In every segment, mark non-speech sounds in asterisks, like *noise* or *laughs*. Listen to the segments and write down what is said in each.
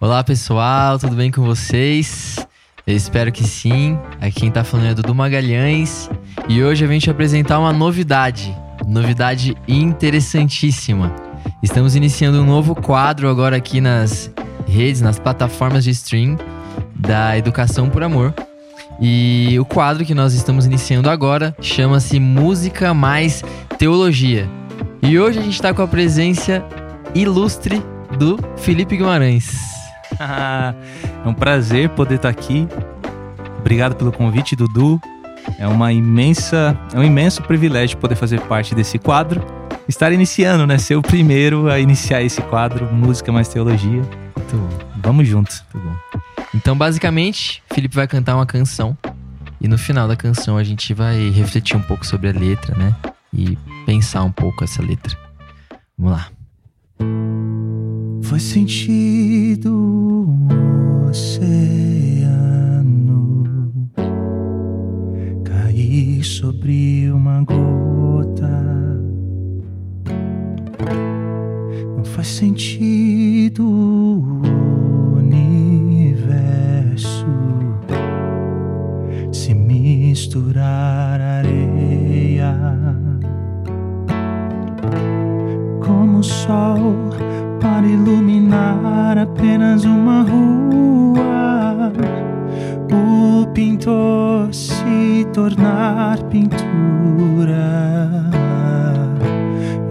Olá pessoal, tudo bem com vocês? Eu espero que sim. Aqui quem tá falando é Dudu Magalhães e hoje eu venho te apresentar uma novidade, novidade interessantíssima. Estamos iniciando um novo quadro agora aqui nas redes, nas plataformas de stream da Educação por Amor. E o quadro que nós estamos iniciando agora chama-se Música Mais Teologia. E hoje a gente está com a presença ilustre do Felipe Guimarães. *laughs* é um prazer poder estar aqui. Obrigado pelo convite, Dudu. É uma imensa, é um imenso privilégio poder fazer parte desse quadro. Estar iniciando, né? Ser o primeiro a iniciar esse quadro, Música Mais Teologia. Bom. Vamos juntos. Então, basicamente, Felipe vai cantar uma canção e no final da canção a gente vai refletir um pouco sobre a letra, né? E pensar um pouco essa letra. Vamos lá. Foi sentido o oceano cair sobre uma gota. Não faz sentido como o sol para iluminar apenas uma rua. O pintor se tornar pintura.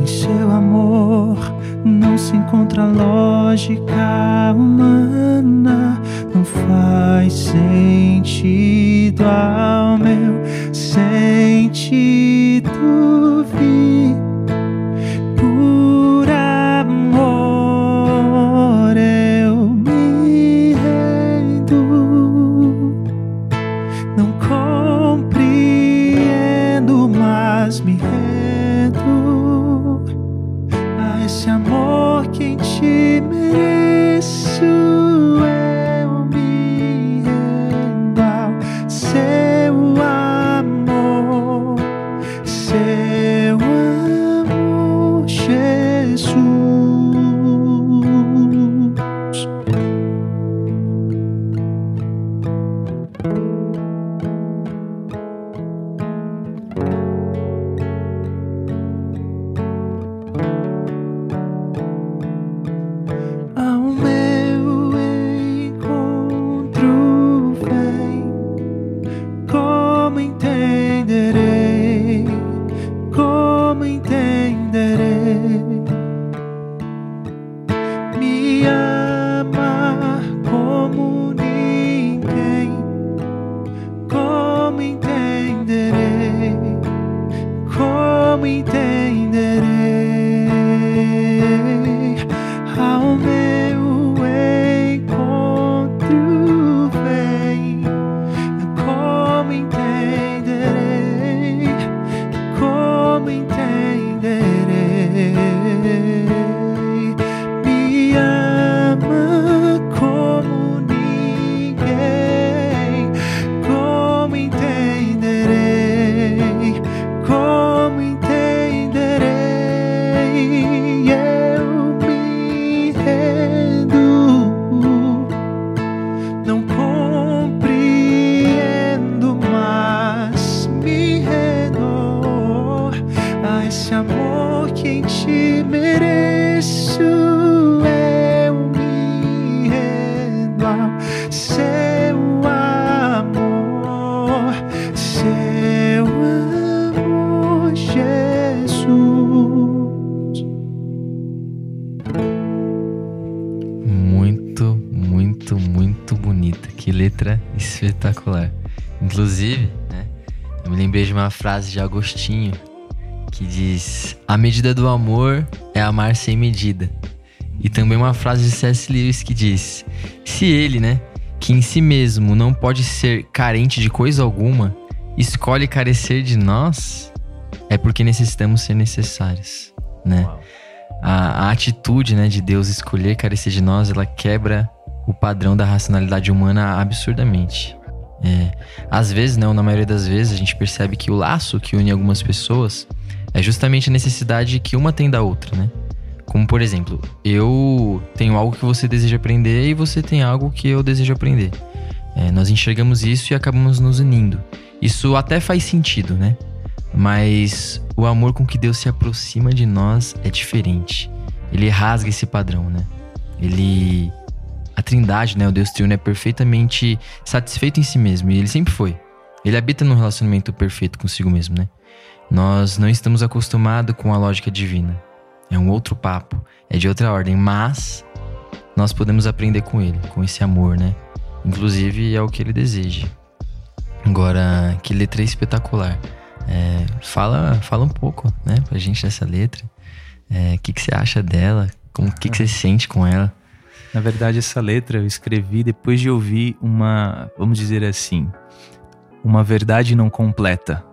Em seu amor não se encontra lógica humana. Não faz sentido ao meu sentido Inclusive, né, eu me lembrei de uma frase de Agostinho que diz: A medida do amor é amar sem medida. E também uma frase de C.S. Lewis que diz: Se ele, né, que em si mesmo não pode ser carente de coisa alguma, escolhe carecer de nós, é porque necessitamos ser necessários, né? A, a, atitude, né, de Deus escolher carecer de nós, ela quebra o padrão da racionalidade humana absurdamente. É, às vezes, não, na maioria das vezes, a gente percebe que o laço que une algumas pessoas é justamente a necessidade que uma tem da outra, né? Como por exemplo, eu tenho algo que você deseja aprender e você tem algo que eu desejo aprender. É, nós enxergamos isso e acabamos nos unindo. Isso até faz sentido, né? Mas o amor com que Deus se aproxima de nós é diferente. Ele rasga esse padrão, né? Ele. Trindade, né? O Deus Triuno é perfeitamente satisfeito em si mesmo. E ele sempre foi. Ele habita num relacionamento perfeito consigo mesmo, né? Nós não estamos acostumados com a lógica divina. É um outro papo, é de outra ordem, mas nós podemos aprender com ele, com esse amor, né? Inclusive é o que ele deseja. Agora, que letra espetacular. É, fala, fala um pouco, né, pra gente dessa letra. O é, que, que você acha dela? O que, que você *laughs* sente com ela? Na verdade, essa letra eu escrevi depois de ouvir uma, vamos dizer assim, uma verdade não completa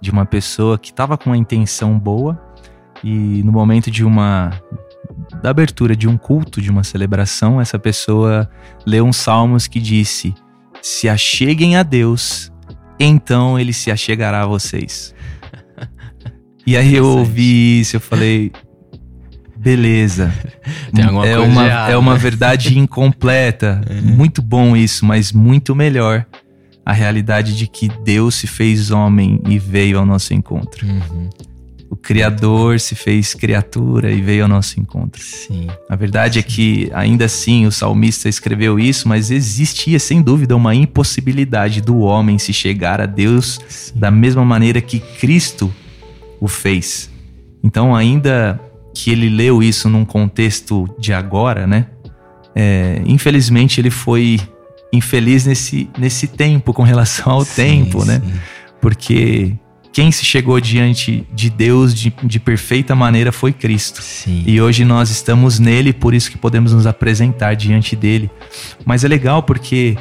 de uma pessoa que estava com uma intenção boa e no momento de uma da abertura de um culto, de uma celebração, essa pessoa leu um salmos que disse: "Se acheguem a Deus, então ele se achegará a vocês". *laughs* E aí eu ouvi isso, eu falei: beleza. é uma, é uma verdade incompleta. *laughs* É. Muito bom isso, mas muito melhor a realidade de que Deus se fez homem e veio ao nosso encontro. Uhum. O Criador se fez criatura e veio ao nosso encontro. Sim. A verdade é Sim. é que, ainda assim, o salmista escreveu isso, mas existia, sem dúvida, uma impossibilidade do homem se chegar a Deus Sim. da mesma maneira que Cristo o fez. Então, ainda que ele leu isso num contexto de agora, né? É, infelizmente, ele foi infeliz nesse, nesse tempo, com relação ao sim, tempo, né? sim. né? Porque quem se chegou diante de Deus de, de perfeita maneira foi Cristo. Sim. E hoje nós estamos nele, por isso que podemos nos apresentar diante dele. Mas é legal porque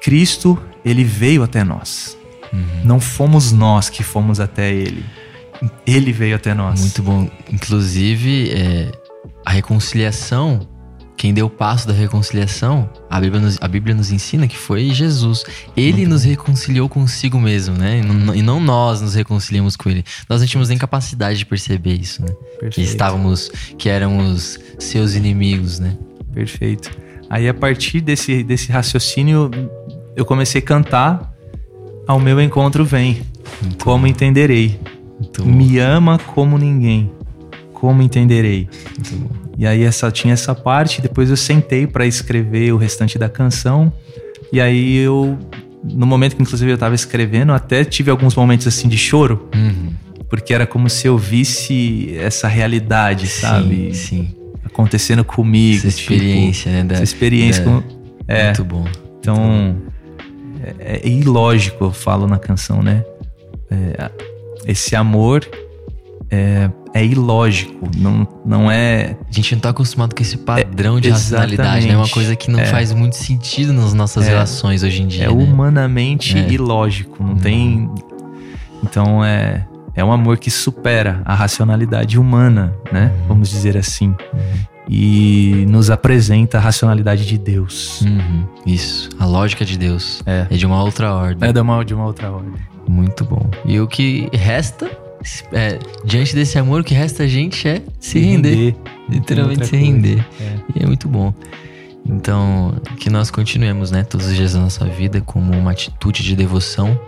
Cristo, ele veio até nós. Uhum. Não fomos nós que fomos até ele. Ele veio até nós. Muito bom. Inclusive, é, a reconciliação quem deu o passo da reconciliação, a Bíblia nos, a Bíblia nos ensina que foi Jesus. Ele Muito nos bom. reconciliou consigo mesmo, né? E não, e não, nós nos reconciliamos com ele. Nós não tínhamos nem capacidade de perceber isso, né? Perfeito. Que estávamos, que éramos seus inimigos, né? Perfeito. Aí a partir desse, desse raciocínio, eu comecei a cantar Ao meu encontro vem, Muito como bom. entenderei. Me ama como ninguém, como entenderei. Muito bom. E aí essa tinha essa parte, depois eu sentei para escrever o restante da canção. E aí eu no momento que inclusive eu tava escrevendo, até tive alguns momentos assim de choro. Uhum. Porque era como se eu visse essa realidade, sim, sabe? Sim. Acontecendo comigo. Essa tipo, experiência, né? Da, essa experiência. Da... Com... É. Muito bom. Então, é, é, ilógico, eu falo na canção, né? É, esse amor é, é ilógico, não, não é. A gente não tá acostumado com esse padrão é, de racionalidade, né? É uma coisa que não é. faz muito sentido nas nossas é. relações hoje em dia. É né? humanamente é. ilógico, não hum. tem. Então é. É um amor que supera a racionalidade humana, né? Uhum. Vamos dizer assim. Uhum. E nos apresenta a racionalidade de Deus. Uhum. Isso. A lógica de Deus. É. é de uma outra ordem. É de uma, de uma outra ordem. Muito bom. E o que resta é, diante desse amor, o que resta a gente é se, render. render. Literalmente se render. É. E é muito bom. Então, que nós continuemos, né, todos os dias da nossa vida como uma atitude de devoção,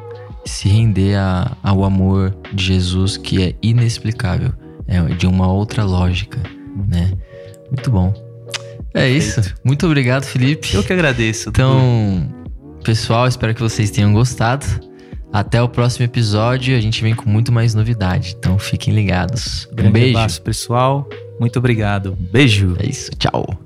se render a, ao amor de Jesus que é inexplicável, é de uma outra lógica, né? Muito bom. É Perfeito. isso. Muito obrigado, Felipe. Eu que agradeço. Então, pessoal, espero que vocês tenham gostado. Até o próximo episódio, a gente vem com muito mais novidade. Então fiquem ligados. Um Grande beijo. abraço, pessoal. Muito obrigado. Beijo. É isso. Tchau.